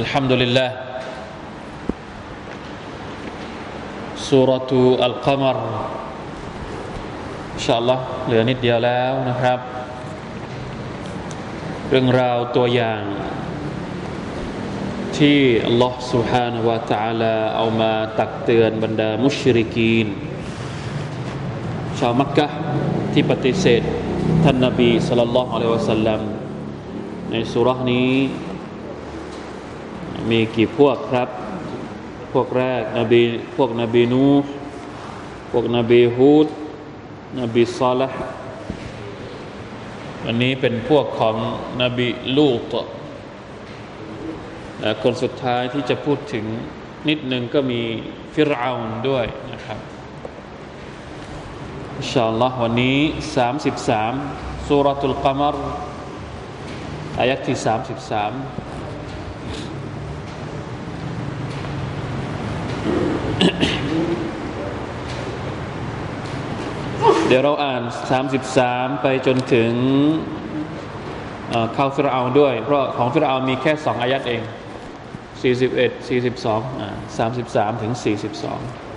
الحمد لله سورة القمر إن شاء الله เหลือนิดเดียวแล้วนะครับ เรื่องราวตัวอย่าง ที่อัลลอฮ์ سبحانه และ تعالى เอามาตักเตือนบรรดามุชริกีน ชาวมักกะที่ปฏิเสธ ท่านนบีสัลลัลลอฮุอะลัยฮิวะสัลลัมในสุรานี้ มีกี่พวกครับ พวกแรกนบีพวกนบีนูพวกนบีฮูดนบีซอลห์วันนี้เป็นพวกของนบีลูตและคนสุดท้ายที่จะพูดถึงนิดหนึ่งก็มีฟิรเอานด้วยนะครับอินชาอัลลอฮ์วันนี้ 33สุรตุลกามรอายักที่ 33ดี๋ยวเราอ่าน 33 ไปจนถึงเข้าฟิรเอาด้วย เพราะของฟิรเอามีแค่สองอายัดเอง 41 42อ่า33 ถึง 42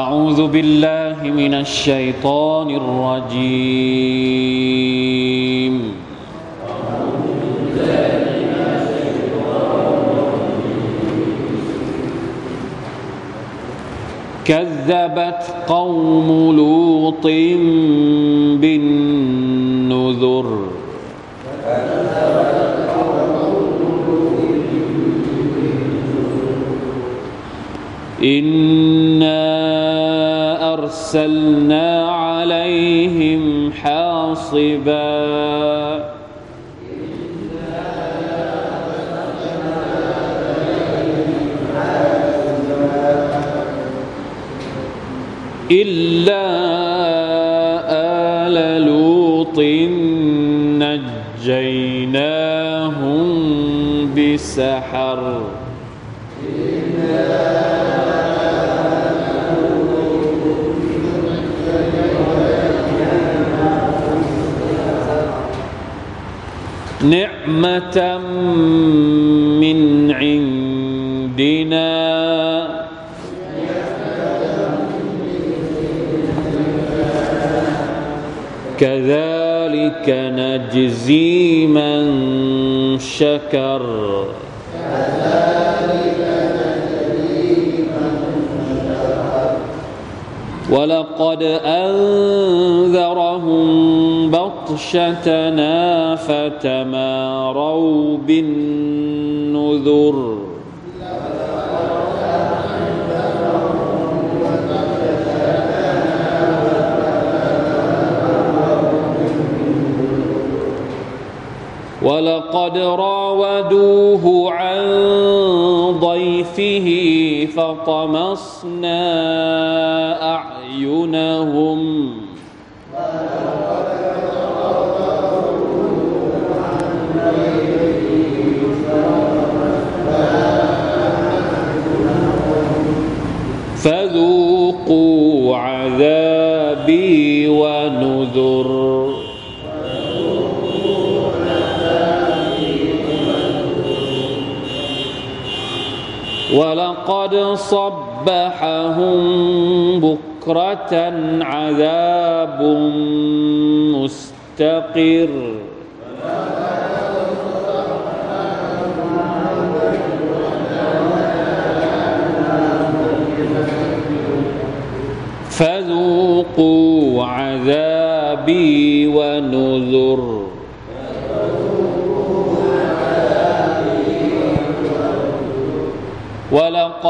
أعوذ بالله من الشيطان الرجيم كذبت قوم لوط بالنذر. إنا أرسلنا عليهم حاصبا إلا آل لوط نجيناهم بسحر. نعمة كذلك نجزي من شكر. ولقد أنذرهم بطشتنا فتماروا بالنذر. ولقد راودوه عن ضيفه فطمسنا صبحهم بكرة عذاب مستقر. فذوقوا عذابي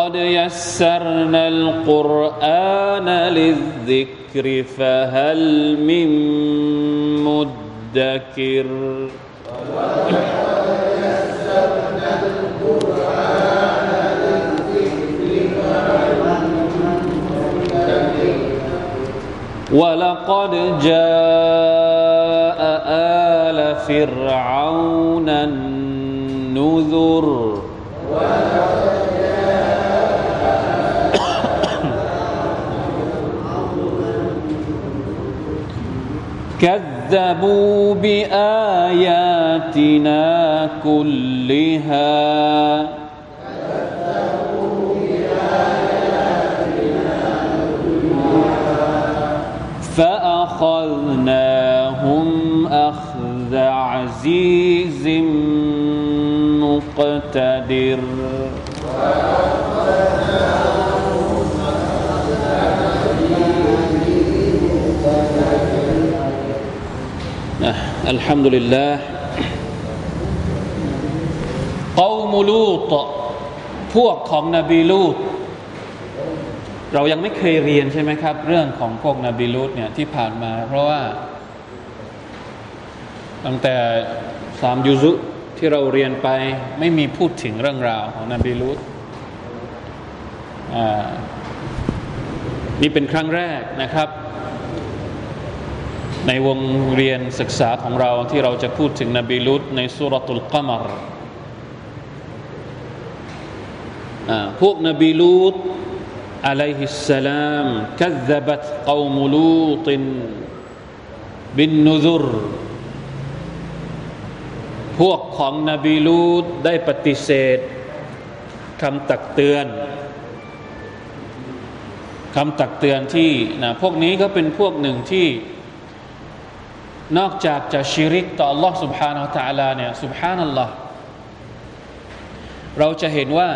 ولقد يسرنا القرآن للذكر فهل من مدكر؟ ولقد جاء آل فرعون كذبوا بآياتنا كلها. فأخذناهم أخذ عزيز مقتدر. الحمد لله قوم لوطพวกของนบีลูตเรายังไม่เคยเรียนใช่ไหมครับ เรื่องของพวกนบีลูตเนี่ยที่ผ่านมา เพราะว่า ตั้งแต่สามยุซุที่เราเรียนไปไม่มีพูดถึงเรื่องราวของนบีลูตนี่เป็นครั้งแรกนะครับ ในวงเรียนศึกษาของเราที่เราจะพูดถึงนบีลุตในสุรตุลกัมรพวกนบีลูตอะลัยฮิสสลามคัซบัตกอมลูตบินนุซุรพวกของนบีลูตได้ปฏิเสธคำตักเตือนคำตักเตือนที่นะพวกนี้ก็เป็นพวกหนึ่งที่ นอกจากจะชิริกต่อ Allah سبحانه และ تعالى เนี่ย سبحان الله เราจะเห็นว่า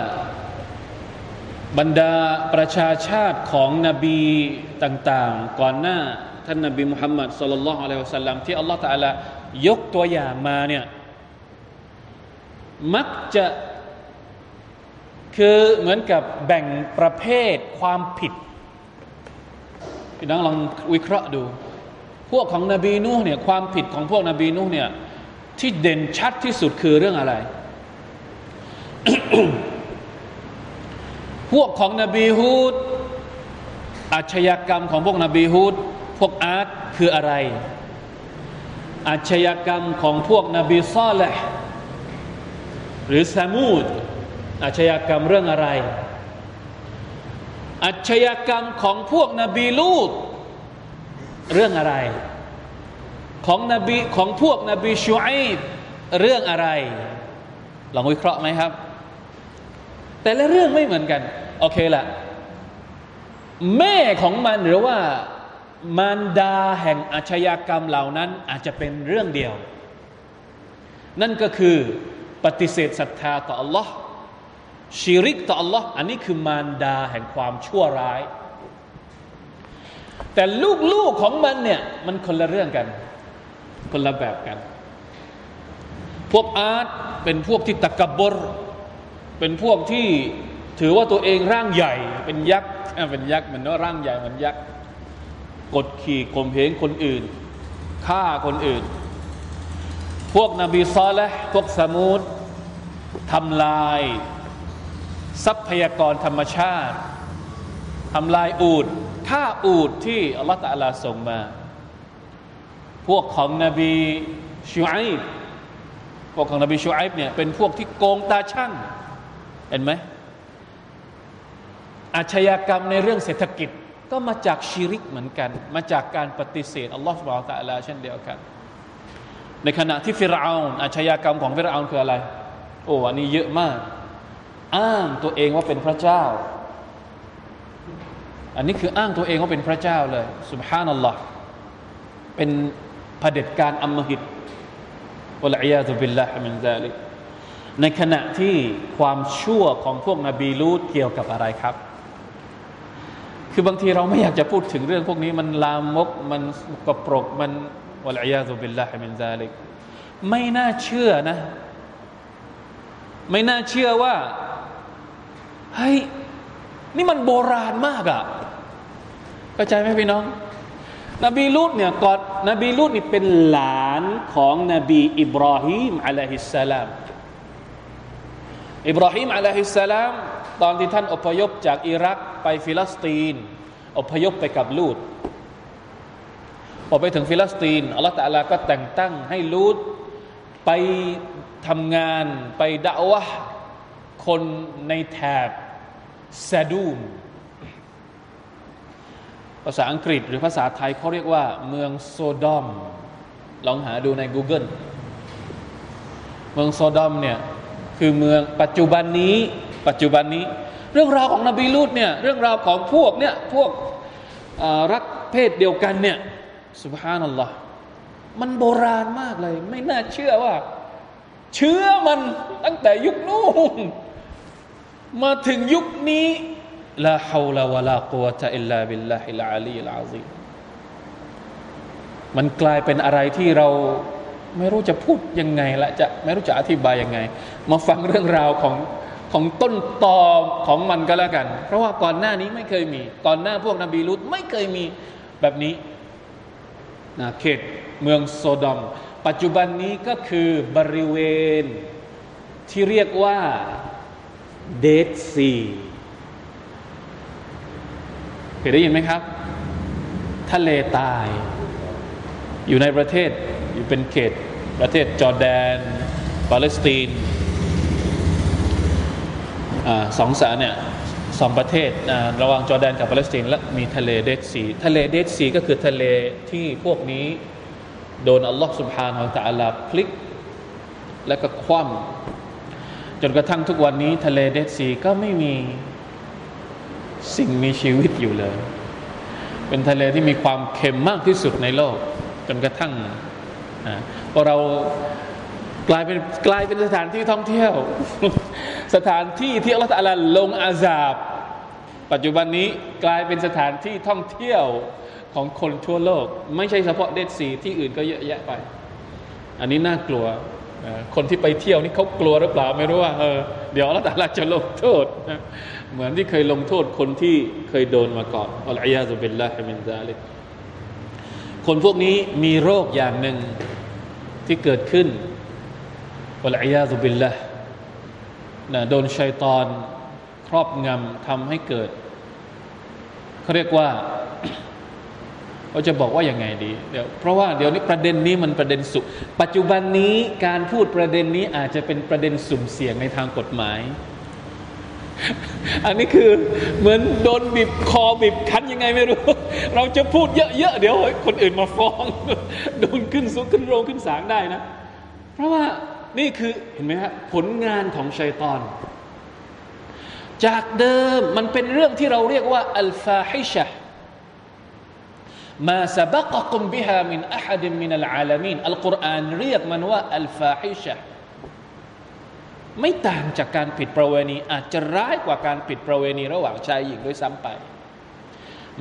บรรดาประชาชาติของนบีต่างๆ ก่อนหน้า ท่านนบีมุฮัมมัดสุลลัลลอฮุอะลัยฮิวสัลลัมที่อัลลอฮฺตะลายกตัวอย่างมาเนี่ยมักจะคือเหมือนกับแบ่งประเภทความผิดพี่น้องลองวิเคราะห์ดู พวกของนบีนูเนี่ยความผิดของพวกนบีนูเนี่ยที่เด่นชัดที่สุดคือเรื่องอะไร พวกของนบีฮูดอาชญากรรมของพวกนบีฮูดพวกอาร์ตคืออะไร อาชญากรรมของพวกนบีซอลห์หรือซามูดอาชญากรรมเรื่องอะไร อาชญากรรมของพวกนบีลูด เรื่องอะไร ของนบีของพวกนบีชูอิบเรื่องอะไร ลองวิเคราะห์ไหมครับ แต่ละเรื่องไม่เหมือนกัน โอเคละแม่ของมันหรือว่ามารดาแห่งอาชญากรรมเหล่านั้นอาจจะเป็นเรื่องเดียว นั่นก็คือปฏิเสธศรัทธาต่อ Allah ชีริกต่อ Allah อันนี้คือมารดาแห่งความชั่วร้าย แต่ลูกๆของมันเนี่ย มันคนละเรื่องกัน คนละแบบกัน พวกอาร์ตเป็นพวกที่ตะกบรเป็นพวกที่ถือว่าตัวเองร่างใหญ่ เป็นยักษ์เป็นยักษ์เหมือนว่าร่างใหญ่เหมือนยักษ์กดขี่ข่มเหงคนอื่นฆ่าคนอื่น พวกนบีซอและพวกสมุดทำลาย ทรัพยากรธรรมชาติทำลายอูด ฆ่าอูดที่อัลลอฮฺตะลาส่งมา พวกของนบีชูไอบพวกของนบีชูไอบเนี่ยเป็นพวกที่โกงตาช่างเห็นไหมอาชญากรรมในเรื่องเศรษฐกิจก็มาจากชีริกเหมือนกัน มาจากการปฏิเสธอัลลอฮฺสุบฮฺตะลาเช่นเดียวกัน ในขณะที่ฟิรเอาอาชญากรรมของฟิรเอาคืออะไร โอ้อันนี้เยอะมาก อ้างตัวเองว่าเป็นพระเจ้า อันนี้คืออ้างตัวเองว่าเป็นพระเจ้าเลยสุบฮานัลลอฮ์เป็นเผด็จการอัมหิตวะลัยาตุบิลลาฮิมินซาลิกในขณะที่ความชั่วของพวกนบีลูดเกี่ยวกับอะไรครับ คือบางทีเราไม่อยากจะพูดถึงเรื่องพวกนี้มันลามก มันกระปรกมันวะลัยาซุบิลลาฮิมินซาลิกไม่น่าเชื่อนะ ไม่น่าเชื่อว่าเฮ้ย นี่มันโบราณมากอะ่ะเข้าใจไหมพี่น้อง นบีลูดเนี่ยก่อนนบีลูดนี่เป็นหลานของนบีอิบราฮิมอะลัยฮิสสลามอิบราฮิม عليه السلام ตอนที่ท่านอพยพจากอิรักไปฟิลิสตีน อพยพไปกับลูดพอไปถึงฟิลิสตีนอัลลอฮฺ تعالى ก็แต่งตั้งให้ลูดไปทำงานไปด่าวะคนในแถบ ซาดูม ภาษาอังกฤษหรือภาษาไทยเขาเรียกว่า เมืองโซดอม ลองหาดูใน Google เมืองโซดอมเนี่ยคือเมืองปัจจุบันนี้ ปัจจุบันนี้ เรื่องราวของนบีลูดเนี่ยเรื่องราวของพวกเนี่ยพวกรักเพศเดียวกันเนี่ยسبحان الله มันโบราณมากเลย ไม่น่าเชื่อว่า เชื้อมันตั้งแต่ยุคนู้น มาถึงยุคนี้لا حول ولا قوة إلا بالله العلي العظيمมันกลายเป็นอะไรที่เราไม่รู้จะพูดยังไงละจะไม่รู้จะอธิบายยังไง มาฟังเรื่องราวของของต้นตอของมันก็แล้วกัน เพราะว่าก่อนหน้านี้ไม่เคยมี ก่อนหน้าพวกนบีลุตไม่เคยมีแบบนี้นะเขตเมืองโซดอม ปัจจุบันนี้ก็คือบริเวณที่เรียกว่า เดดซีเคยได้ยินไหมครับ ทะเลตาย อยู่ในประเทศอยู่เป็นเขตประเทศจอร์แดน ปาเลสไตน์สองสาเนี่ยสองประเทศระหว่างจอร์แดนกับปาเลสไตน์และมีทะเล Dead Sea ทะเล Dead Sea ก็คือทะเลที่พวกนี้ โดนอัลลอฮ์سبحانه وتعالى พลิก และก็คว่ำ จนกระทั่งทุกวันนี้ทะเล Dead Sea ก็ไม่มีสิ่งมีชีวิตอยู่เลย เป็นทะเลที่มีความเค็มมากที่สุดในโลก จนกระทั่งพอเรากลายเป็นกลายเป็นสถานที่ท่องเที่ยว สถานที่ที่อัลลอฮฺลงอาซาบ ปัจจุบันนี้กลายเป็นสถานที่ท่องเที่ยวของคนทั่วโลก ไม่ใช่เฉพาะเดซีที่อื่นก็เยอะแยะไป อันนี้น่ากลัว คนที่ไปเที่ยวนี่เขากลัวหรือเปล่าไม่รู้ว่าเออเดี๋ยวอัลลอฮฺจะลงโทษเหมือนที่เคยลงโทษคนที่เคยโดนมาก่อนอัลอยาซุบิลลาฮิมินซาลิกคนพวกนี้มีโรคอย่างหนึ่งที่เกิดขึ้นอัลอยาซุบิลลานะโดนชัยตอนครอบงำทำให้เกิดเขาเรียกว่า เราจะบอกว่าอย่างไงดีเดี๋ยวเพราะว่าเดี๋ยวนี้ประเด็นนี้มันประเด็นสุปัจจุบันนี้การพูดประเด็นนี้อาจจะเป็นประเด็นสุ่มเสี่ยงในทางกฎหมาย อันนี้คือเหมือนโดนบีบคอบีบคั้นยังไงไม่รู้ เราจะพูดเยอะๆเดี๋ยวคนอื่นมาฟ้องโดนขึ้นสุขึ้นโรงขึ้นศาลได้นะ เพราะว่านี่คือเห็นไหมฮะผลงานของชัยตอน จากเดิมมันเป็นเรื่องที่เราเรียกว่าอัลฟาฮิชะ ما سبقكم بها من أحد من العالمين อัลกุรอานเรียกมันว่าالفاحشة ไม่ต่างจากการผิดประเวณี อาจจะร้ายกว่าการผิดประเวณี ระหว่างชายหญิงด้วยซ้ำไป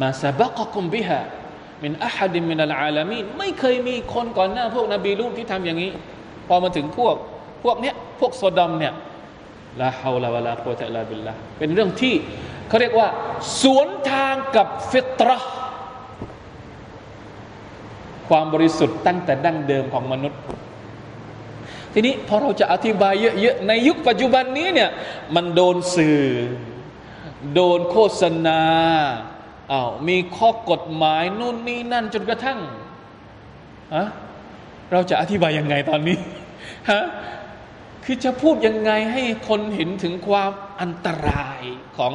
ما سبقكم بها من أحد من العالمين ไม่เคยมีคนก่อนหน้าพวกนบีลูดที่ทำอย่างนี้ พอมาถึงพวกพวกเนี้ยพวกโซดอมเนี่ยلا حول ولا قوة إلا بالله เป็นเรื่องที่เขาเรียกว่า สวนทางกับฟิตร ความบริสุทธิ์ตั้งแต่ดั้งเดิมของมนุษย์ ทีนี้พอเราจะอธิบายเยอะๆในยุคปัจจุบันนี้เนี่ยมันโดนสื่อ โดนโฆษณาอา้าวมีข้อกฎหมายนู่นนี่นั่นจนกระทั่งฮะเราจะอธิบายยังไงตอนนี้ฮะคือจะพูดยังไงให้คนเห็นถึงความอันตรายของ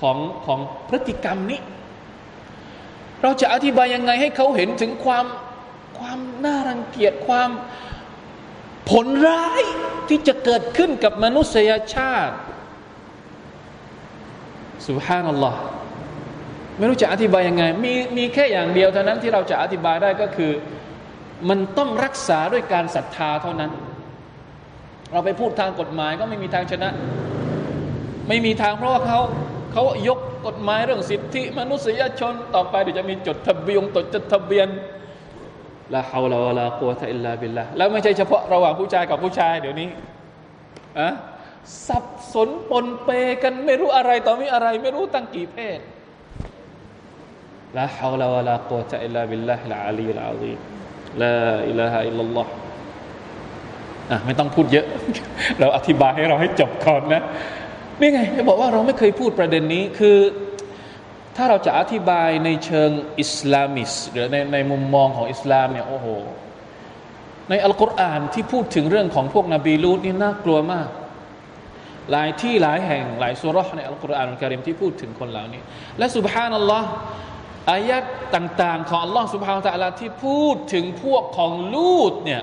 ของของพฤติกรรมนี้ เราจะอธิบายยังไงให้เขาเห็นถึงความความน่ารังเกียจความผลร้ายที่จะเกิดขึ้นกับมนุษยชาติสุฮานัลลอฮ์ไม่รู้จะอธิบายยังไง มีมีแค่อย่างเดียวเท่านั้นที่เราจะอธิบายได้ก็คือ มันต้องรักษาด้วยการศรัทธาเท่านั้น เราไปพูดทางกฎหมายก็ไม่มีทางชนะ ไม่มีทางเพราะว่าเขา เขายกกฎหมายเรื่องสิทธิ มนุษยชนต่อไปเดี๋ยวจะมีจดทะเบียนตจดทะเบียนละฮาวลาวะลากุวตะอิลลาบิลละแล้วไม่ใช่เฉพาะระหว่างผู้ชายกับผู้ชายเดี๋ยวนี้อะสับสนปนเปกันไม่รู้อะไรต่อมีอะไร ไม่รู้ตั้งกี่เพศلا حول ولا قوة إلا بالله العلي العلي لا إله إلا الله อะไม่ต้องพูดเยอะ เราอธิบายให้เราให้จบก่อนนะ นี่ไงบอกว่าเราไม่เคยพูดประเด็นนี้คือ ถ้าเราจะอธิบายในเชิงอิสลามิสหรือในในมุมมองของอิสลามเนี่ยโอ้โหในอัลกุรอานที่พูดถึงเรื่องของพวกนบีลูดนี่น่ากลัวมาก หลายที่หลายแห่งหลายซูเราะฮ์ในอัลกุรอาน الكريم ที่พูดถึงคนเหล่านี้ และสุบฮานัลลอฮ์อายัดต่าง ๆ ของอัลลอฮ์สุบฮานตะลาที่พูดถึงพวกของลูดเนี่ย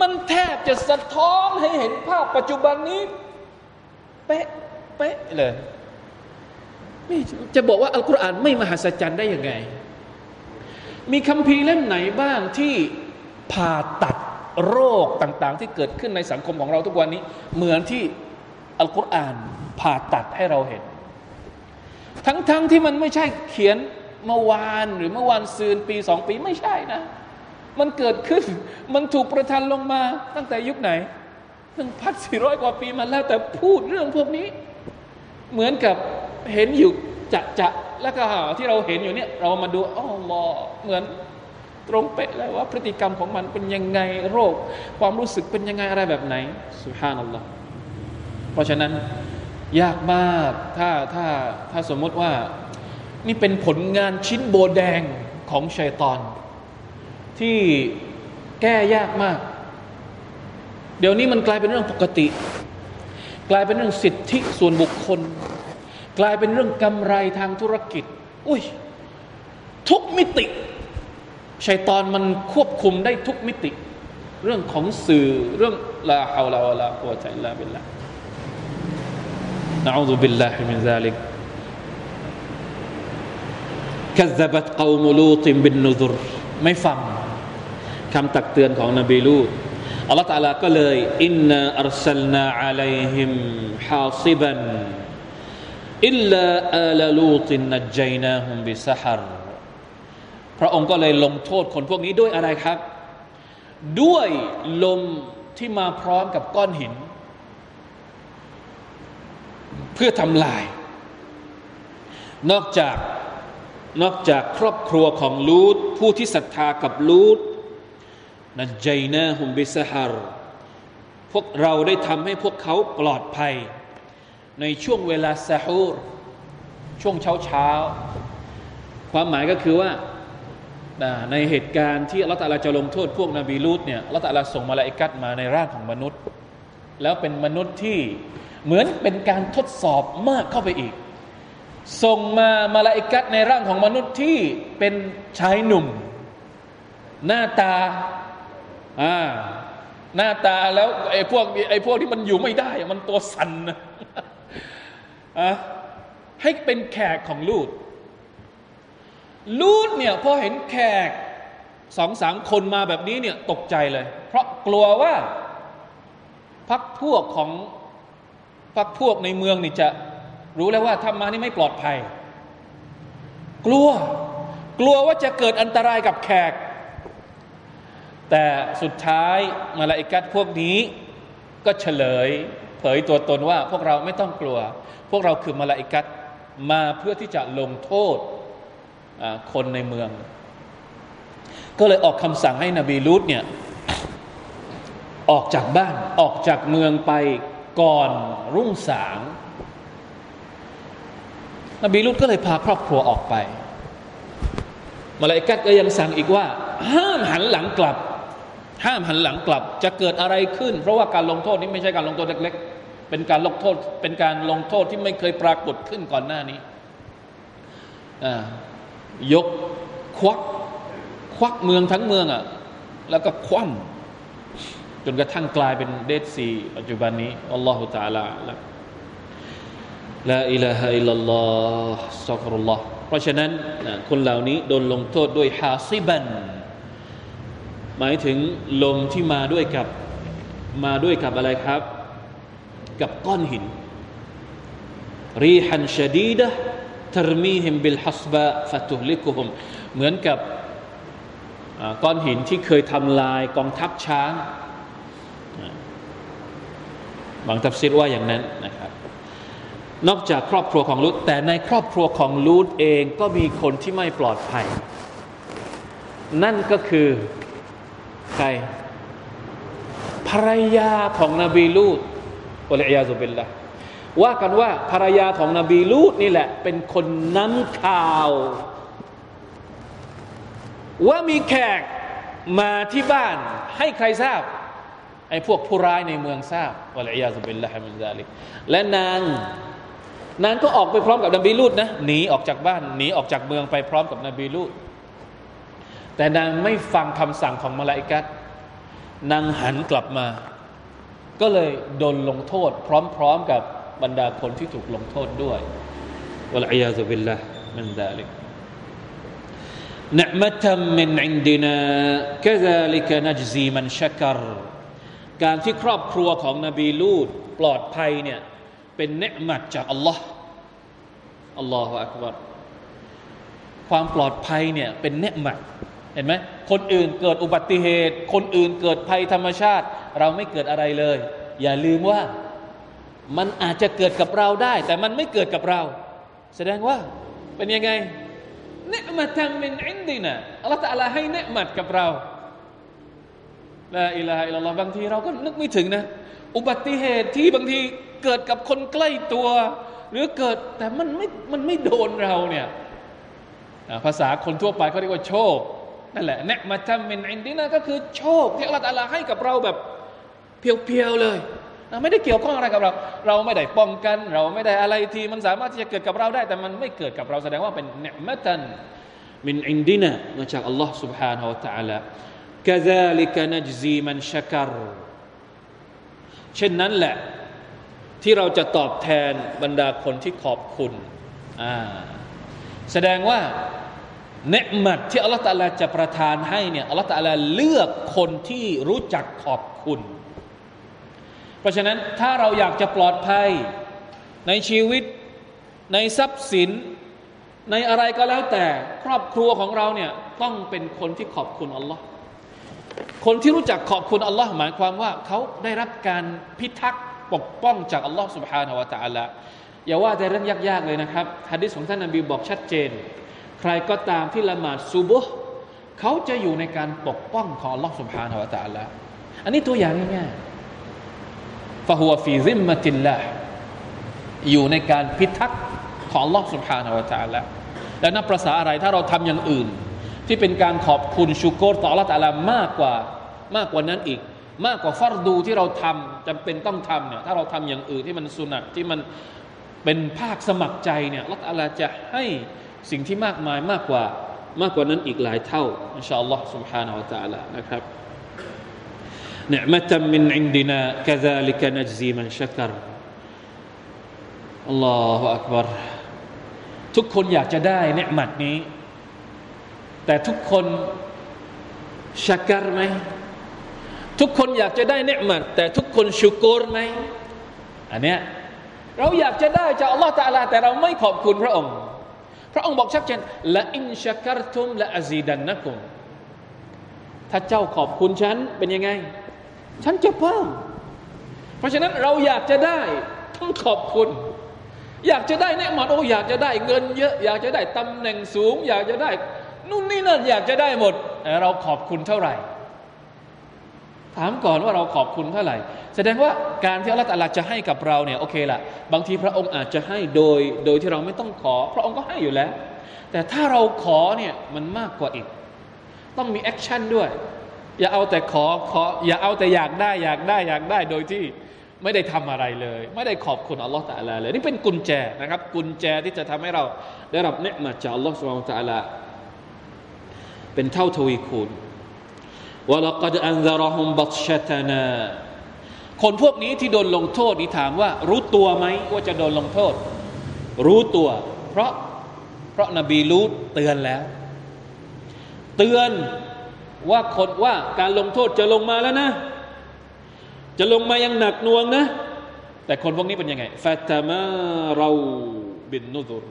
มันแทบจะสะท้อนให้เห็นภาพปัจจุบันนี้เป๊ะ เป๊ะเลยจะบอกว่าอัลกุรอานไม่มหัศจรรย์ได้ยังไง มีคำพีเล่มไหนบ้างที่ผ่าตัดโรคต่างๆ ที่เกิดขึ้นในสังคมของเราทุกวันนี้ เหมือนที่อัลกุรอานผ่าตัดให้เราเห็น ทั้งๆทที่มันไม่ใช่เขียนเมื่อวานหรือเมื่อวานซืนปีสองปีไม่ใช่นะ มันเกิดขึ้น มันถูกประทานลงมาตั้งแต่ยุคไหนหนึ่งพันสี่ร้อยกว่าปีมาแล้วแต่พูดเรื่องพวกนี้ เหมือนกับเห็นอยู่จะจะแล้วก็ที่เราเห็นอยู่เนี่ย เรามาดูอ๋อลอเหมือนตรงเป๊ะเลยว่าพฤติกรรมของมันเป็นยังไงโรค ความรู้สึกเป็นยังไงอะไรแบบไหนสุฮานัลลอฮ์เพราะฉะนั้นยากมากถ้าถ้าถ้าสมมติว่านี่เป็นผลงานชิ้นโบแดงของชัยตอน ที่แก้ยากมาก เดี๋ยวนี้มันกลายเป็นเรื่องปกติ กลายเป็นเรื่องสิทธิส่วนบุคคล กลายเป็นเรื่องกำไรทางธุรกิจ อุ้ย ทุกมิติชัยตอนมันควบคุมได้ทุกมิติ เรื่องของสื่อเรื่องลาฮาวลาวะลาอัวใจลาบิลลานะอูซุบิลลาฮิมินซาลิก كذبت قوم لوط بالنذر ไม่ฟังคำตักเตือนของนบีลูต อัลลอฮฺ تعالى ก็เลย إنا أرسلنا عليهم حاصباอิลลาอาลลูตินนัจจัยนาฮุมบิสฮัรพระองค์ก็เลยลงโทษคนพวกนี้ด้วยอะไรครับ ด้วยลมที่มาพร้อมกับก้อนหิน เพื่อทำลาย นอกจากนอกจากครอบครัวของลูตผู้ที่ศรัทธากับลูต นัจใจนาฮุมบิสฮารพวกเราได้ทำให้พวกเขาปลอดภัย ในช่วงเวลาซาฮูรช่วงเช้าเช้า ความหมายก็คือว่าในเหตุการณ์ที่อัลลอฮฺจะลงโทษพวกนบีลูตเนี่ยอัลลอฮฺส่งมาลาอิกัดมาในร่างของมนุษย์ แล้วเป็นมนุษย์ที่เหมือนเป็นการทดสอบมากเข้าไปอีก ส่งมามาลาอิกัดในร่างของมนุษย์ที่เป็นชายหนุ่ม หน้าตา อ่าหน้าตาแล้วไอ้พวกไอ้พวกที่มันอยู่ไม่ได้ มันตัวสั่นนะอะให้เป็นแขกของลูด ลูดเนี่ยพอเห็นแขกสองสามคนมาแบบนี้เนี่ยตกใจเลย เพราะกลัวว่าพักพวกของพักพวกในเมืองนี่จะรู้แล้วว่าทำมานี่ไม่ปลอดภัย กลัว กลัวว่าจะเกิดอันตรายกับแขก แต่สุดท้ายมาลาอิกัดพวกนี้ก็เฉลย เผยตัวตนว่าพวกเราไม่ต้องกลัว พวกเราคือมาลาอิกัดมาเพื่อที่จะลงโทษคนในเมือง ก็เลยออกคำสั่งให้นบีลูตเนี่ยออกจากบ้านออกจากเมืองไปก่อนรุ่งสาง นบีลุตก็เลยพาครอบครัวออกไปมาลายกัดก็ยังสั่งอีกว่า ห้ามหันหลังกลับ ห้ามหันหลังกลับจะเกิดอะไรขึ้น เพราะว่าการลงโทษนี้ไม่ใช่การลงโทษเล็ก ๆ เป็นการลงโทษ เป็นการลงโทษที่ไม่เคยปรากฏขึ้นก่อนหน้านี้ยกควักควักเมืองทั้งเมืองอะแล้วก็คว่ำจนกระทั่งกลายเป็นเดซีปัจจุบันนี้อัลลอฮฺตาลาแล้วละอิลาฮะอิลลัลลอฮ์สักรุลลอฮ์เพราะฉะนั้นคนเหล่านี้โดนลงโทษด้วยฮาซิบัน หมายถึงลมที่มาด้วยกับมาด้วยกับอะไรครับ กับก้อนหินรีฮันชดีดะทรมีฮิมบิลฮัสบะฟะตุลิกุฮุมเหมือนกับก้อนหินที่เคยทำลายกองทัพช้าง บางทัฟซิดว่าอย่างนั้นนะครับ นอกจากครอบครัวของลูตแต่ในครอบครัวของลูตเองก็มีคนที่ไม่ปลอดภัย นั่นก็คือ ใคร ภรรยาของนบีลูตอัลอยาซุบิลละว่ากันว่าภรรยาของนบีลูตนี่แหละ เป็นคนนำข่าว ว่ามีแขกมาที่บ้าน ให้ใครทราบไอ้พวกผู้ร้ายในเมืองทราบ والعياذ بالله من ذلك และนาง นางก็ออกไปพร้อมกับนบีลูดนะหนีออกจากบ้านหนีออกจากเมืองไปพร้อมกับนบีลูด แต่นางไม่ฟังคำสั่งของมลาอิกะฮ์นางหันกลับมา ก็เลยโดนลงโทษ พร้อมๆกับบรรดาคนที่ถูกลงโทษด้วยวลัยาซุบิลละمن ذلك نعمة من عندنا كذلك نجزي من شكر การที่ครอบครัวของนบีลูดปลอดภัยเนี่ยเป็น نعمة จากอัลลอฮ์ الله أكبر ความปลอดภัยเนี่ยเป็น نعمة เห็นไหมคนอื่นเกิดอุบัติเหตุ คนอื่นเกิดภัยธรรมชาติ เราไม่เกิดอะไรเลย อย่าลืมว่ามันอาจจะเกิดกับเราได้ แต่มันไม่เกิดกับเรา แสดงว่าเป็นยังไงเนืมัดทำเป็นอินดีนะอัลลอฮฺตะลาให้เนืมัดกับเราลาอิลาอิลลอฮบางทีเราก็นึกไม่ถึงนะ อุบัติเหตุที่บางทีเกิดกับคนใกล้ตัว หรือเกิดแต่มันไม่มันไม่โดนเราเนี่ยภาษาคนทั่วไปเขาเรียกว่าโชค นั่นแหละเนะมาทำเป็นอินดีนะก็คือโชคที่อัลลอฮฺให้กับเราแบบเพียวๆเลยไม่ได้เกี่ยวข้องอะไรกับเรา เราไม่ได้ป้องกัน เราไม่ได้อะไรที่มันสามารถที่จะเกิดกับเราได้ แต่มันไม่เกิดกับเราแสดงว่าเป็นเนะมาตันมินอินดีนะมาจากอัลลอฮ์ سبحانه และ تعالى كذلك نجزي من شكر เช่นนั้นแหละ ที่เราจะตอบแทนบรรดาคนที่ขอบคุณแสดงว่า เนืมัดที่อัลลอฮฺตาลาจะประทานให้เนี่ยอัลลอฮฺตาลาเลือกคนที่รู้จักขอบคุณ เพราะฉะนั้นถ้าเราอยากจะปลอดภัยในชีวิตในทรัพย์สิน ในอะไรก็แล้วแต่ครอบครัวของเราเนี่ยต้องเป็นคนที่ขอบคุณอัลลอฮ์คนที่รู้จักขอบคุณอัลลอฮ์หมายความว่าเขาได้รับการพิทักษ์ปกป้องจากอัลลอฮ์ سبحانه และ تعالى อย่าว่าแต่เรื่องยากๆเลยนะครับฮะดิษของท่านนบีบอกชัดเจน ใครก็ตามที่ละหมาดซูบุห์เขาจะอยู่ในการปกป้องของอัลลอฮ์ سبحانه และ تعالى อันนี้ตัวอย่างง่ายๆฟะฮุวฟีซิมมะติลละอยู่ในการพิทักษ์ของอัลลอฮ์ سبحانه และ تعالى แล้วนับประษาอะไรถ้าเราทำอย่างอื่นที่เป็นการขอบคุณชูโกรต่อละตาลามากกว่ามากกว่านั้นอีก มากกว่าฟัรดูที่เราทำจำเป็นต้องทำเนี่ยถ้าเราทำอย่างอื่นที่มันสุนัตที่มันเป็นภาคสมัครใจเนี่ยละตาลาจะให้ สิ่งที่มากมายมากกว่ามากกว่านั้นอีกหลายเท่าอินชาอัลลอฮ์ سبحانه และ تعالى นะครับ نعمة من عندنا كذلك نجزي من شكر อัลลอฮฺอักบารทุกคนอยากจะได้เนืมัดนี้แต่ทุกคนชักการไหมทุกคนอยากจะได้เนืมัดแต่ทุกคนชุกรไหมอันเนี้ยเราอยากจะได้จากอัลลอฮฺตะลาแต่เราไม่ขอบคุณพระองค์ พระองค์บอกชัดเจนละอินชักรทุมละอาซีดันนะกุมถ้าเจ้าขอบคุณฉันเป็นยังไง ฉันจะเพิ่ม เพราะฉะนั้นเราอยากจะได้ต้องขอบคุณ อยากจะได้เนืมัดโอ้อยากจะได้เงินเยอะ อยากจะได้ตำแหน่งสูง อยากจะได้นู่นนี่นั่นอยากจะได้หมด เราขอบคุณเท่าไหร่ ถามก่อนว่าเราขอบคุณเท่าไหร่ แสดงว่าการที่อัลลอฮฺจะให้กับเราเนี่ยโอเคละบางทีพระองค์อาจจะให้โดยโดยที่เราไม่ต้องขอ พระองค์ก็ให้อยู่แล้ว แต่ถ้าเราขอเนี่ยมันมากกว่าอีก ต้องมี action ด้วย อย่าเอาแต่ขอขอ อย่าเอาแต่อยากได้อยากได้อยากได้โดยที่ไม่ได้ทำอะไรเลย ไม่ได้ขอบคุณอัลลอฮฺ تعالى เลยนี่เป็นกุญแจนะครับ กุญแจที่จะทำให้เราได้รับ نعمة จากอัลลอฮฺ سبحانه وتعالىเป็นเท่าทวีคูณ วะลกัดอันซารหุมบัตชตนาคนพวกนี้ที่โดนลงโทษนี่ถามว่า รู้ตัวไหมว่าจะโดนลงโทษ รู้ตัว เพราะเพราะนบีรู้เตือนแล้ว เตือนว่าคนว่าการลงโทษจะลงมาแล้วนะ จะลงมายังหนักหน่วงนะ แต่คนพวกนี้เป็นยังไงฟาตามาเราบินนุดุร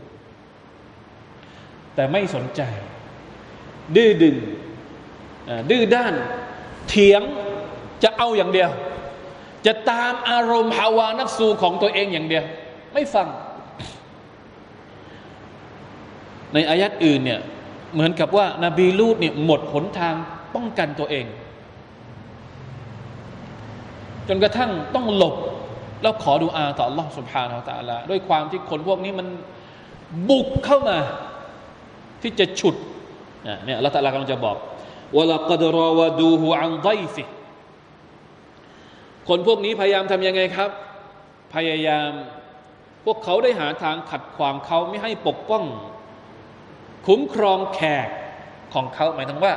แต่ไม่สนใจ ดื้อดึง ดื้อด้าน เถียงจะเอาอย่างเดียว จะตามอารมณ์ฮาวานัฟซูของตัวเองอย่างเดียว ไม่ฟัง ในอายัดอื่นเนี่ยเหมือนกับว่านาบีลูดเนี่ยหมดหนทางป้องกันตัวเอง จนกระทั่งต้องหลบ แล้วขอดูอาต่อ Allah سبحانه และ تعالى ด้วยความที่คนพวกนี้มันบุกเข้ามา ที่จะฉุดเนี่ยละตะลากำลังจะบอก วะลกดรอวดูฮูอันไดฟิคนพวกนี้พยายามทำยังไงครับ พยายาม พวกเขาได้หาทางขัดขวางเขาไม่ให้ปกป้อง คุ้มครองแขกของเขาหมายถึงว่า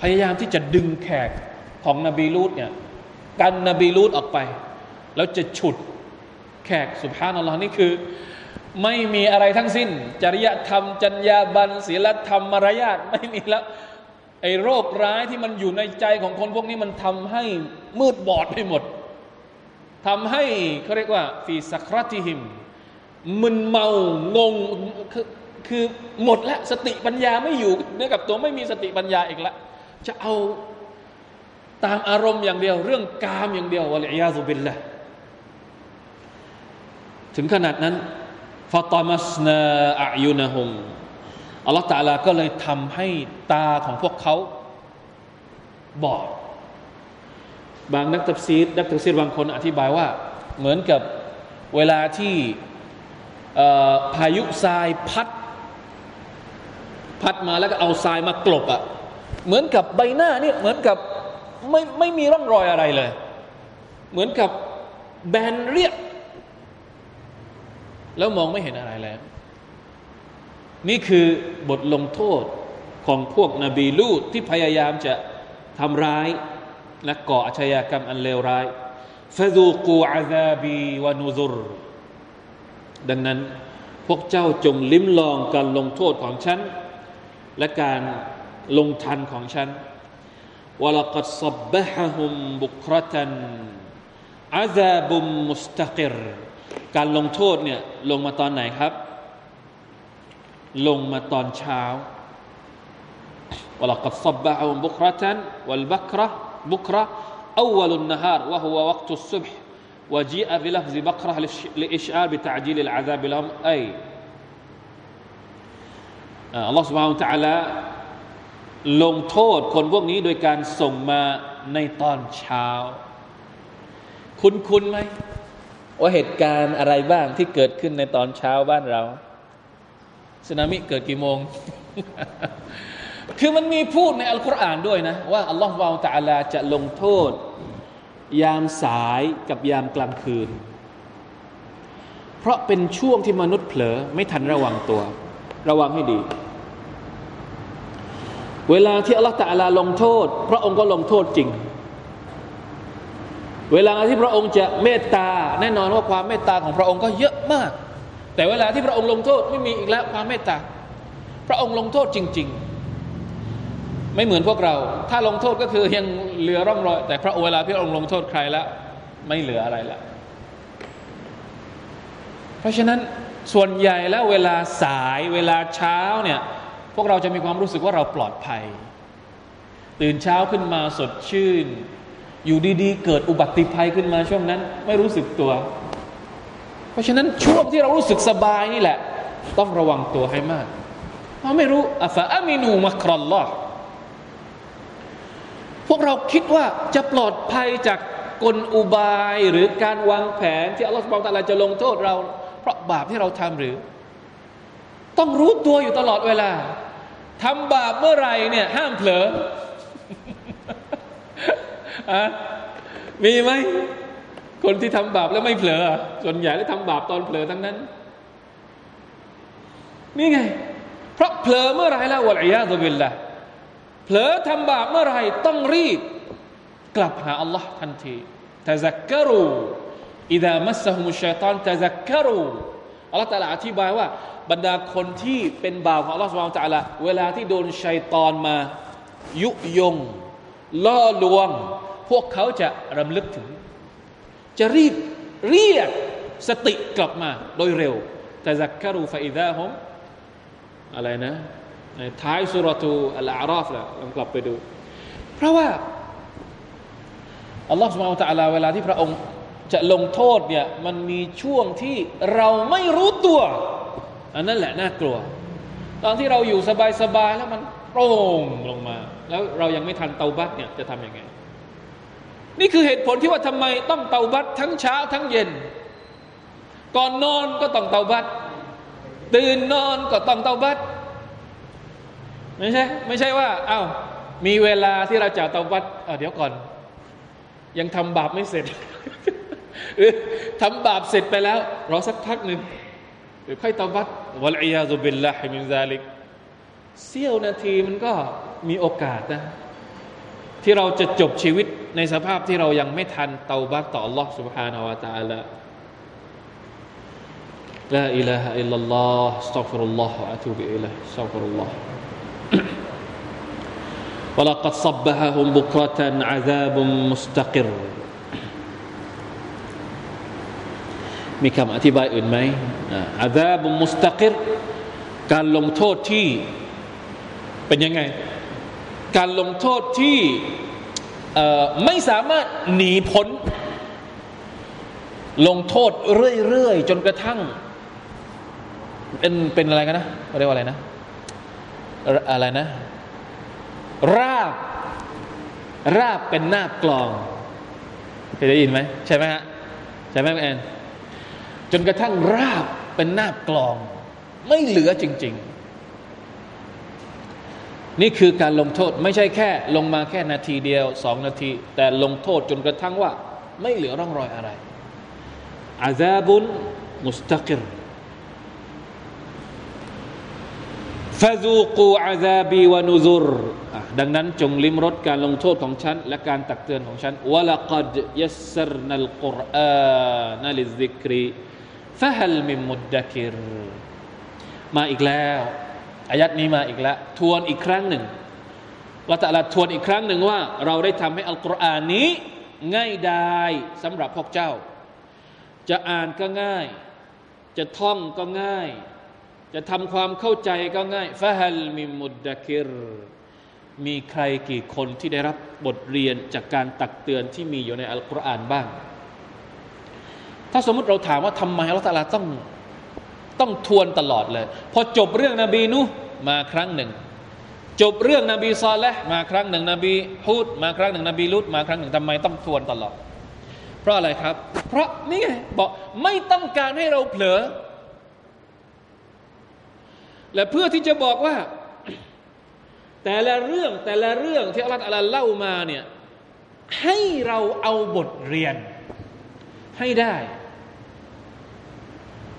พยายามที่จะดึงแขกของนบีลูดเนี่ยกันนบีลูดออกไป แล้วจะฉุดแขกสุภาพนัลลอฮ์นี่คือ ไม่มีอะไรทั้งสิ้น จริยธรรมจัญญาบันศีลธรรมมารยาทไม่มีแล้ว ไอ้โรคร้ายที่มันอยู่ในใจของคนพวกนี้มันทำให้มืดบอดไปหมดทำให้เขาเรียกว่าฟีสัครัติหิมมึนเมางงคือคือหมดล้วสติปัญญาไม่อยู่เนื้อกับตัวไม่มีสติปัญญาอีกละจะเอาตามอารมณ์อย่างเดียว เรื่องกามอย่างเดียว والعياذ بالله ถึงขนาดนั้น فطمسنا أعينهم อัลลอฮฺ تعالى ก็เลยทำให้ตาของพวกเขาบอด บางนักตัฟซีรนักตัฟซีรบางคนอธิบายว่า เหมือนกับเวลาที่พายุทรายพัด พัดมาแล้วก็เอาทรายมากลบอะ่ะเหมือนกับใบหน้าเนี่ยเหมือนกับไม่ไม่มีร่องรอยอะไรเลย เหมือนกับแบนเรียบแล้วมองไม่เห็นอะไรแล้ว นี่คือบทลงโทษของพวกนบีลูดที่พยายามจะทำร้าย และก่ออาชญากรรมอันเลวร้ายฟะดูกูอาซาบีวานูซุรดังนั้นพวกเจ้าจงลิ้มลองการลงโทษของฉัน และการลงทันของฉันวลกัดซับบะฮะฮุมบุครตันอาซาบุมมุสตะกิรการลงโทษเนี่ยลงมาตอนไหนครับ ลงมาตอนเช้า ولقد صبحهم بكرة والبكرة بكرة أول النهار وهو وقت الصبح وجيء بلفظ بكرة لإشعار بتعجيل العذاب لهم أي الله سبحانه وتعالى ลงโทษคนพวกนี้โดยการส่งมาในตอนเช้า คุณคุณไหมว่าเหตุการณ์อะไรบ้างที่เกิดขึ้นในตอนเช้าบ้านเรา สึนามิเกิดกี่โมง คือมันมีพูดในอัลกุรอานด้วยนะ ว่าอัลลอฮฺวาตาลาจะลงโทษ ยามสายกับยามกลางคืน เพราะเป็นช่วงที่มนุษย์เผลอไม่ทันระวังตัว ระวังให้ดี เวลาที่อัลลอฮฺตาลาลงโทษ พระองค์ก็ลงโทษจริงเวลาที่พระองค์จะเมตตา แน่นอนว่าความเมตตาของพระองค์ก็เยอะมาก แต่เวลาที่พระองค์ลงโทษไม่มีอีกแล้วความเมตตา พระองค์ลงโทษจริง ๆ ไม่เหมือนพวกเรา ถ้าลงโทษก็คือยังเหลือร่องรอย แต่พระองค์เวลาที่พระองค์ลงโทษใครแล้วไม่เหลืออะไรแล้วเพราะฉะนั้นส่วนใหญ่แล้วเวลาสายเวลาเช้าเนี่ยพวกเราจะมีความรู้สึกว่าเราปลอดภัย ตื่นเช้าขึ้นมาสดชื่น อยู่ดีๆ เกิดอุบัติภัยขึ้นมาช่วงนั้น ไม่รู้สึกตัว ราะฉะนั้นช่วงที่เรารู้สึกสบายนี่แหละ ต้องระวังตัวให้มากเพราะไม่รู้อัฟะอามินูมักรอลลอฮพวกเราคิดว่าจะปลอดภัยจากกลอุบายหรือการวางแผนที่อัลลอฮฺสุบานตะลาจะลงโทษเรา เพราะบาปที่เราทำหรือ ต้องรู้ตัวอยู่ตลอดเวลาทำบาปเมื่อไรเนี่ย ห้ามเผลออะมีไหม คนที่ทำบาปแล้วไม่เผลอส่วนใหญ่แล้วทำบาปตอนเผลอทั้งนั้น นี่ไง เพราะเผลอเมื่อไรแล้ววะลัยาตุบิลละเผลอทำบาปเมื่อไรต้องรีบ กลับหาอัลลอฮ์ทันทีตะซักกรูอิดามัสฮุมุชัยตอนตะซักกรูอัลลอฮ์ตะลาอธิบายว่า บรรดาคนที่เป็นบาวของอัลลอฮ์สุบฮานตะลาเวลาที่โดนชัยตอนมา ยุยง ล่อลวง พวกเขาจะรำลึกถึง จะรีบเรียกสติกลับมาโดยเร็ว แต่ซักคารูฟาอิดาฮมอะไรนะท้ายสุรทูอัลอาราฟแหละลองกลับไปดู เพราะว่าอัลลอฮฺสุบฮานตะลาเวลาที่พระองค์จะลงโทษเนี่ยมันมีช่วงที่เราไม่รู้ตัว อันนั้นแหละน่ากลัว ตอนที่เราอยู่สบายๆแล้วมันโปร่งลงมา แล้วเรายังไม่ทันเตาบัตเนี่ยจะทำยังไง นี่คือเหตุผลที่ว่าทำไมต้องเตาบัตทั้งเช้าทั้งเย็น ก่อนนอนก็ต้องเตาบัตตื่นนอนก็ต้องเตาบัตไม่ใช่ไม่ใช่ว่าเอ้ามีเวลาที่เราจะเตาบัตเดี๋ยวก่อน ยังทำบาปไม่เสร็จหรือทำบาปเสร็จไปแล้ว รอสักพักหนึ่งหรือค่อยเตาบัต والعياذ بالله من ذلك เสี้ยวนาทีมันก็มีโอกาสนะ ที่เราจะจบชีวิตในสภาพที่เรายังไม่ทันเตาบัตต่อ Allah سبحانه และ تعالى لا إله إلا الله استغفر الله وأتوب إليه استغفر الله ولقد صبحهم بكرة عذاب مستقر มีคำอธิบายอื่นไหมอาซาบุมุสตักิรการลงโทษที่เป็นยังไง การลงโทษที่ไม่สามารถหนีพ้น ลงโทษเรื่อยๆ จนกระทั่ง เป็นเป็นอะไรกันนะเรียกว่าอะไรนะ อะไรนะ ราบ ราบเป็นหน้ากลองเคยได้ยินไหมใช่ไหมฮะใช่ไหมแอนจนกระทั่งราบเป็นหน้ากลอง ไม่เหลือจริง ๆ นี่คือการลงโทษไม่ใช่แค่ ลงมาแค่นาทีเดียวสองนาที แต่ลงโทษจนกระทั่งว่า ไม่เหลือร่องรอยอะไรอาซาบุนมุสตักิรฟาซูกูอาซาบีวานูซุรดังนั้นจงลิมรสการลงโทษของฉัน และการตักเตือนของฉันวะละกัดيسرنا القرآن للذكر فهل من مدكر มาอีกแล้ว อายัดนี้มาอีกแล้วทวนอีกครั้งหนึ่งเราแต่ละทวนอีกครั้งหนึ่งว่า เราได้ทำให้อัลกุรอานนี้ ง่ายดายสำหรับพวกเจ้า จะอ่านก็ง่าย จะท่องก็ง่าย จะทำความเข้าใจก็ง่าย فهل من مدكرมีใครกี่คนที่ได้รับบทเรียนจากการตักเตือนที่มีอยู่ในอัลกุรอานบ้าง ถ้าสมมติเราถามว่าทำไมอัลลอฮฺต้อง ต้องทวนตลอดเลย พอจบเรื่องนบีนุมาครั้งหนึ่ง จบเรื่องนบีซอลและมาครั้งหนึ่ง นบีฮูดมาครั้งหนึ่งนบีลุดมาครั้งหนึ่งทำไมต้องทวนตลอด เพราะอะไรครับ เพราะนี่ไงบอกไม่ต้องการให้เราเผลอ และเพื่อที่จะบอกว่า แต่ละเรื่องแต่ละเรื่องที่อัลลอฮฺเล่ามาเนี่ยให้เราเอาบทเรียนให้ได้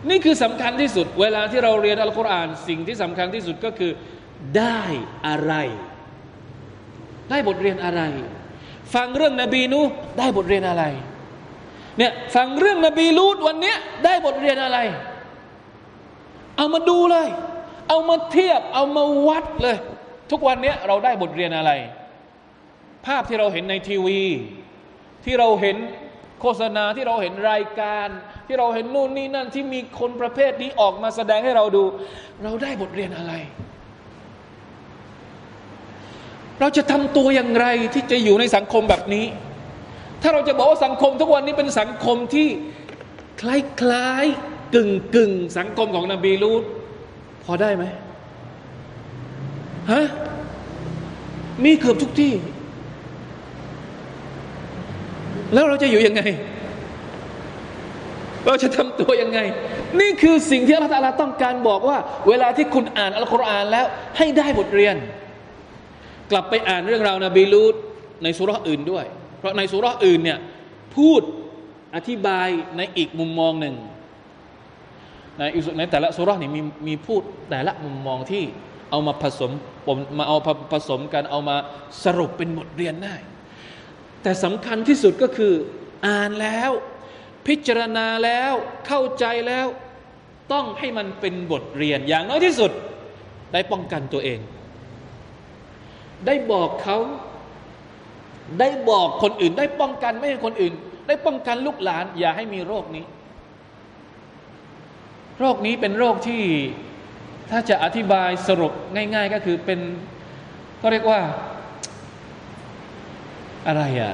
นี่คือสำคัญที่สุด เวลาที่เราเรียนอัลกุรอานสิ่งที่สำคัญที่สุดก็คือ ได้อะไร ได้บทเรียนอะไร ฟังเรื่องนบีนูได้บทเรียนอะไรเนี่ยฟังเรื่องนบีลูดวันนี้ได้บทเรียนอะไร เอามาดูเลย เอามาเทียบ เอามาวัดเลย ทุกวันนี้เราได้บทเรียนอะไร ภาพที่เราเห็นในทีวี ที่เราเห็นโฆษณาที่เราเห็นรายการ ที่เราเห็นนู่นนี่นั่นที่มีคนประเภทนี้ออกมาแสดงให้เราดู เราได้บทเรียนอะไร เราจะทำตัวอย่างไรที่จะอยู่ในสังคมแบบนี้ ถ้าเราจะบอกว่าสังคมทุกวันนี้เป็นสังคมที่คล้ายๆกึ่งกึ่งสังคมของนบีลูตพอได้ไหมฮะมีเกือบทุกที่ แล้วเราจะอยู่ยังไง เราจะทำตัวยังไง นี่คือสิ่งที่อัลลอฮฺต้องการบอกว่า เวลาที่คุณอ่านอัลกุรอานแล้ว ให้ได้บทเรียน กลับไปอ่านเรื่องราวนบีลูดในสุราอื่นด้วย เพราะในสุราอื่นเนี่ยพูดอธิบายในอีกมุมมองหนึ่ง ในในแต่ละสุรานี่มีมีพูดแต่ละมุมมองที่เอามาผสมมาเอาผสมกันเอามาสรุปเป็นบทเรียนได้ แต่สำคัญที่สุดก็คืออ่านแล้ว พิจารณาแล้วเข้าใจแล้ว ต้องให้มันเป็นบทเรียนอย่างน้อยที่สุด ได้ป้องกันตัวเอง ได้บอกเขา ได้บอกคนอื่น ได้ป้องกันไม่ให้คนอื่น ได้ป้องกันลูกหลาน อย่าให้มีโรคนี้ โรคนี้เป็นโรคที่ถ้าจะอธิบายสรุปง่าย ๆ ก็คือเป็นก็เรียกว่าอะไรอะ่ะ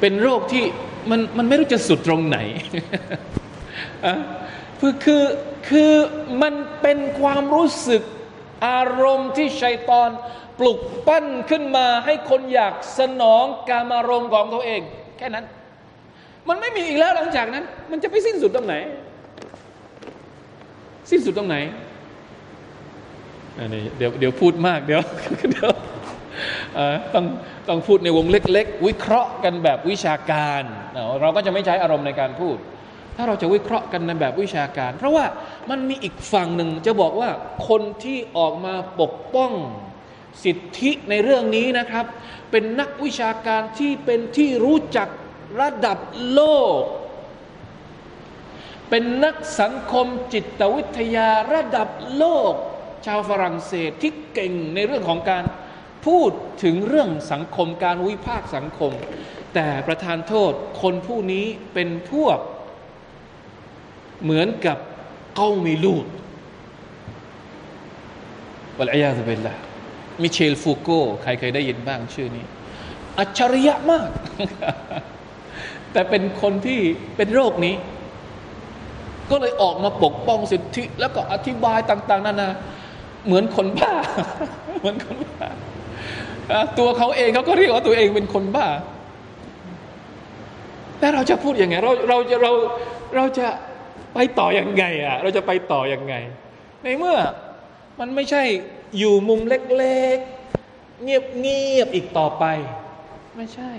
เป็นโรคที่ มันมันไม่รู้จะสุดตรงไหนอะคือคือคือมันเป็นความรู้สึกอารมณ์ที่ชัยตอนปลุกปั้นขึ้นมาให้คนอยากสนองการอารมณ์ของตัวเอง แค่นั้น มันไม่มีอีกแล้วหลังจากนั้น มันจะไปสิ้นสุดตรงไหน สิ้นสุดตรงไหนอันี่เดี๋ยวเดี๋ยวพูดมากเดี๋ยวเดี๋ยว ต้องต้องพูดในวงเล็ก ๆ วิเคราะห์กันแบบวิชาการ เราก็จะไม่ใช้อารมณ์ในการพูด ถ้าเราจะวิเคราะห์กันในแบบวิชาการ เพราะว่ามันมีอีกฝั่งหนึ่งจะบอกว่าคนที่ออกมาปกป้องสิทธิในเรื่องนี้นะครับ เป็นนักวิชาการที่เป็นที่รู้จักระดับโลก เป็นนักสังคมจิตวิทยาระดับโลก ชาวฝรั่งเศสที่เก่งในเรื่องของการ พูดถึงเรื่องสังคมการวิพากษ์สังคม แต่ประธานโทษคนผู้นี้เป็นพวก เหมือนกับเก้ามีลูดวัลอยาตุเบลละมิเชลฟูโกใครเคยได้ยินบ้างชื่อนี้ อัจฉริยะมาก แต่เป็นคนที่เป็นโรคนี้ ก็เลยออกมาปกป้องสิทธิ แล้วก็อธิบายต่าง ๆนานาเหมือนคนบ้า เหมือนคนบ้า ตัวเขาเองเขาก็เรียกว่าตัวเองเป็นคนบ้า แต่เราจะพูดยังไง เราเราจะเราเราจะไปต่ออยังไงอะ เราจะไปต่ออยังไง ในเมื่อมันไม่ใช่อยู่มุมเล็กๆ เงียบๆ อีกต่อไป ไม่ใช่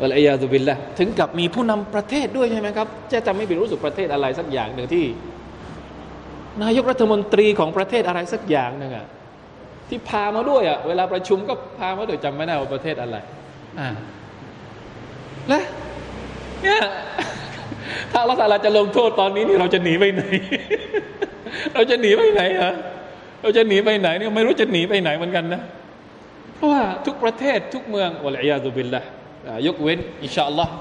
วะลัยยาตุบิลละถึงกับมีผู้นำประเทศด้วยใช่ไหมครับ จะจำไม่ผิดรู้สึกประเทศอะไรสักอย่างหนึ่งที่ นายกรัฐมนตรีของประเทศอะไรสักอย่างหนึ่งอะ ที่พามาด้วยอะเวลาประชุมก็พามาด้วยจำไม่ได้ว่าประเทศอะไรอ่าและเนี่ยถ้าราสาราจะลงโทษตอนนี้นี่เราจะหนีไปไหน เราจะหนีไปไหนอะเราจะหนีไปไหนเนี่ยไม่รู้จะหนีไปไหนเหมือนกันนะ เพราะว่าทุกประเทศทุกเมืองวะลัยยาตุบิลละยกเว้น อินชาอัลลอฮ์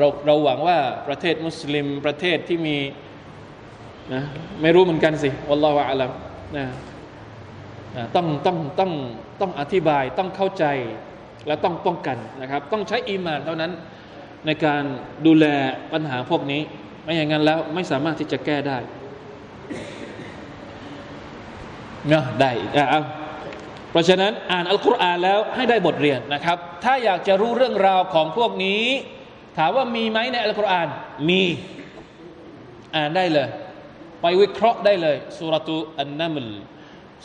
เราเราหวังว่าประเทศมุสลิมประเทศที่มีนะไม่รู้เหมือนกันสิวัลลอฮฺอัลลัมนะ ต้องต้องต้องต้องอธิบายต้องเข้าใจและต้องป้องกันนะครับ ต้องใช้อีมานเท่านั้นในการดูแลปัญหาพวกนี้ ไม่อย่างนั้นแล้วไม่สามารถที่จะแก้ได้เนาะได้อะเพราะฉะนั้นอ่านอัลกุรอานแล้วให้ได้บทเรียนนะครับ ถ้าอยากจะรู้เรื่องราวของพวกนี้ ถามว่ามีไหมในอัลกุรอานมีอ่านได้เลย ไปวิเคราะห์ได้เลยสุรตุอันนัมล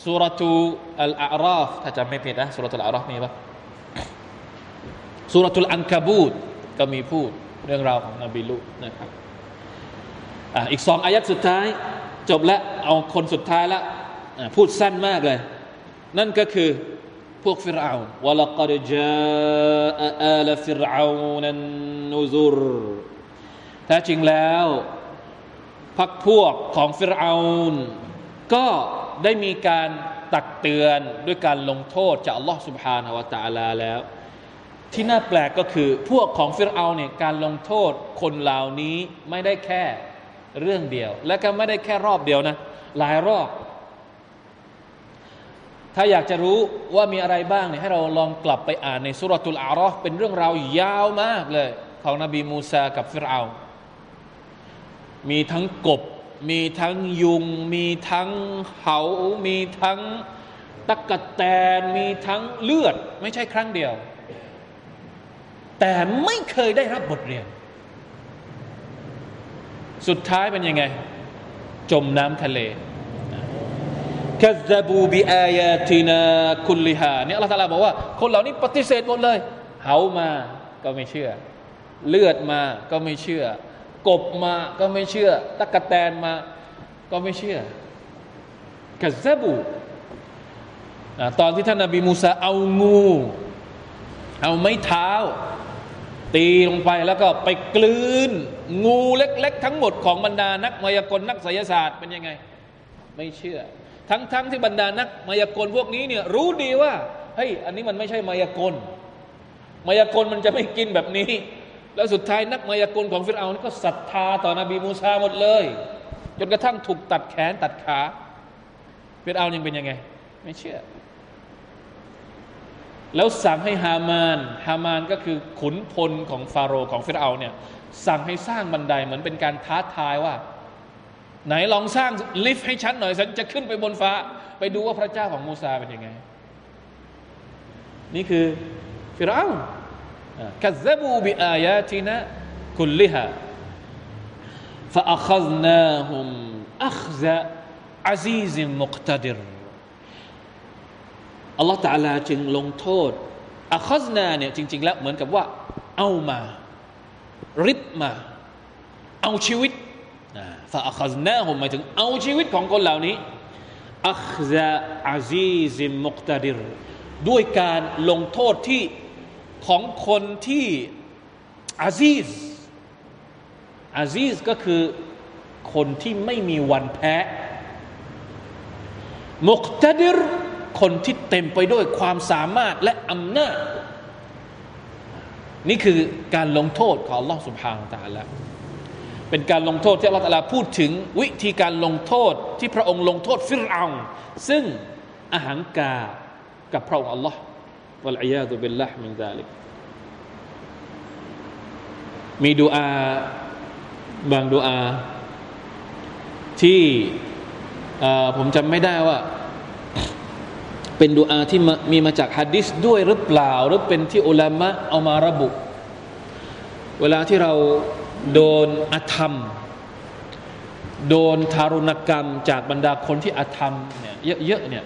สุรทูอัลอาราฟถ้าจำไม่ผิดนะสุรทูอัลอาราฟมีปะสุรทูอันคาบูดก็มีพูดเรื่องราวของนบีลุนะครับอ่าอีกสองอายัดสุดท้าย จบแล้วเอาคนสุดท้ายละพูดสั้นมากเลย นั่นก็คือพวกฟิรเอาวลกดจาอาลฟิรเอานันนูซุรแท้จริงแล้ว พักพวกของฟิรเอาก็ ได้มีการตักเตือนด้วยการลงโทษจากอัลลอฮ์สุบฮานาวะตาลาแล้ว ที่น่าแปลกก็คือพวกของฟิรเอาเนี่ยการลงโทษคนเหล่านี้ไม่ได้แค่เรื่องเดียว และก็ไม่ได้แค่รอบเดียวนะ หลายรอบ ถ้าอยากจะรู้ว่ามีอะไรบ้างเนี่ยให้เราลองกลับไปอ่านในสุรทุลอาระเป็นเรื่องราวยาวมากเลย ของนบีมูซากับฟิรเอา มีทั้งกบ มีทั้งยุง มีทั้งเหา มีทั้งตะกะแตน มีทั้งเลือด ไม่ใช่ครั้งเดียว แต่ไม่เคยได้รับบทเรียน สุดท้ายเป็นยังไง จมน้ำทะเลคัซบูบิอายาตินาคุลิฮาเนี่ยอัลลอฮฺตาลาบอกว่า คนเหล่านี้ปฏิเสธหมดเลย เหามาก็ไม่เชื่อ เลือดมาก็ไม่เชื่อ กบมาก็ไม่เชื่อ ตะกะแตนมาก็ไม่เชื่อกัซบูตอนที่ท่านนบีมูซาเอางู เอาไม้เท้า ตีลงไปแล้วก็ไปกลืน งูเล็ก ๆ ทั้งหมดของบรรดานักมายากลนักไสยศาสตร์เป็นยังไง ไม่เชื่อ ทั้งๆทที่บรรดานักมายากลพวกนี้เนี่ยรู้ดีว่าเฮ้ยอันนี้มันไม่ใช่มายากลมายากลมันจะไม่กินแบบนี้ แล้วสุดท้ายนักมายากลของฟิรเอานี่ก็ศรัทธาต่อนบีมูซาหมดเลย จนกระทั่งถูกตัดแขนตัดขาฟิรเอายังเป็นยังไง ไม่เชื่อ แล้วสั่งให้ฮามานฮามานก็คือขุนพลของฟาโรห์ของฟิรเอาเนี่ยสั่งให้สร้างบันไดเหมือนเป็นการท้าทายว่า ไหนลองสร้างลิฟต์ให้ฉันหน่อยฉันจะขึ้นไปบนฟ้า ไปดูว่าพระเจ้าของมูซาเป็นยังไง นี่คือฟิรเอา กัซบูบิอายาตินะคุลลิฮาฟาอัคซนาฮุมอัคซะอาซีซิมมุกตดิรอัลลอฮฺตาลาจึงลงโทษอัคซนาเนี่ยจริง ๆ แล้วเหมือนกับว่า เอามา ริบมา เอาชีวิตฟาอัคซนาฮุมหมายถึงเอาชีวิตของคนเหล่านี้อัคซะอาซีซิมมุกตดิรด้วยการลงโทษที่ ของคนที่อาซีซอาซีซก็คือคนที่ไม่มีวันแพ้ มุกตดิรคนที่เต็มไปด้วยความสามารถและอำนาจ นี่คือการลงโทษของ Allah سبحانه และ تعالى เป็นการลงโทษที่ Allah ตาลาพูดถึงวิธีการลงโทษที่พระองค์ลงโทษฟิรเอาซึ่งอาหังกากับพระองค์ Allah วะลัยยาตุบิลละมินซาลิกมีดูอาบางดูอา ที่ผมจำไม่ได้ว่า เป็นดูอาที่มีมาจากฮะดิษด้วยหรือเปล่า หรือเป็นที่อุลามะเอามาระบุ เวลาที่เราโดนอธรรม โดนทารุณกรรม จากบรรดาคนที่อธรรมเนี่ยเยอะๆเนี่ย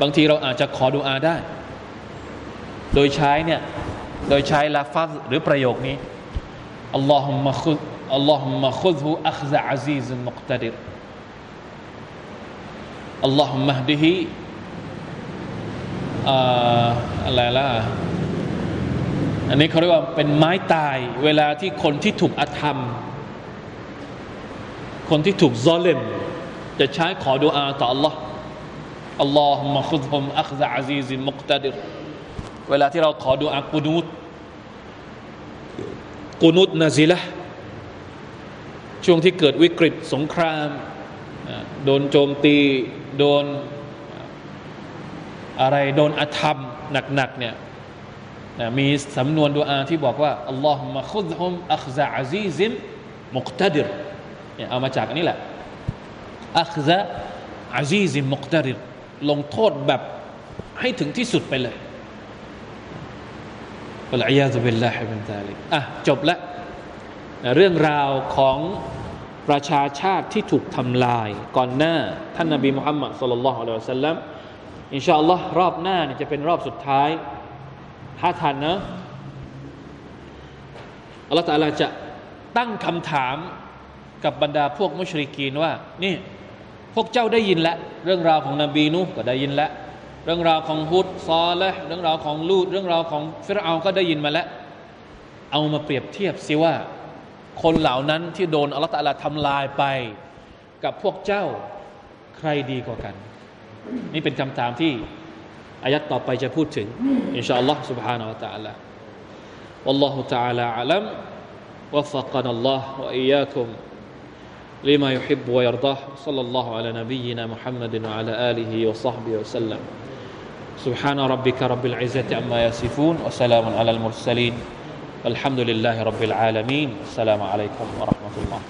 บางทีเราอาจจะขอดูอาได้ โดยใช้เนี่ย โดยใช้ลาฟัซหรือประโยคนี้อัลลอฮุมะคุอัลลอฮุมะคุซุอัคซะอาซีซมุกตดิรอัลลอฮุมะฮดิฮิอะไรล่ะอันนี้เขาเรียกว่าเป็นไม้ตาย เวลาที่คนที่ถูกอธรรม คนที่ถูกซอเลมจะใช้ขอดุอาต่อ Allah อัลลอฮุมะคุซุมอัคซะอาซีซิมุกตดิรเวลาที่เราขอดุอากุนูตกุนุตนาซิละช่วงที่เกิดวิกฤตสงคราม โดนโจมตี โดนอะไรโดนอธรรมหนักๆเนี่ยมีสำนวนดูอาที่บอกว่าอัลลอฮฺมะคุดฮุมอัคซะอาซีซิมมุกตดิรเนี่ยเอามาจากนี้แหละอัคซะอาซีซิมมุกตดิร ลงโทษแบบให้ถึงที่สุดไปเลยอัลอยาซุบิลลาฮิบินซาลิกอะจบแล้วเรื่องราวของประชาชาติที่ถูกทำลาย ก่อนหน้า ท่านนบีมุฮัมมัดสุลลัลลอฮุอะลัยฮิวสัลลัมอินชาอัลลอฮ์รอบหน้าเนี่ยจะเป็นรอบสุดท้ายถ้าทันนะอัลลอฮฺตาลาจะตั้งคำถามกับบรรดาพวกมุชริกีนว่า นี่ พวกเจ้าได้ยินแล้วเรื่องราวของนบีนูก็ได้ยินแล้วเรื่องราวของฮุดซอและเรื่องราวของลูดเรื่องราวของฟิรเอาก็ได้ยินมาแล้ว เอามาเปรียบเทียบสิว่า คนเหล่านั้นที่โดนอัลลอฮฺตะลาทำลายไป กับพวกเจ้าใครดีกว่ากัน นี่เป็นคำถามที่อายัดต่อไปจะพูดถึงอินชาอัลลอฮ์ سبحانه และ تعالى والله تعالى أعلم وفقنا الله وإياكم لما يحب ويرضاه. صلى الله على نبينا محمد وعلى آله وصحبه وسلم. سبحان ربك رب العزة عما يصفون وسلام على المرسلين. والحمد لله رب العالمين. السلام عليكم ورحمة الله.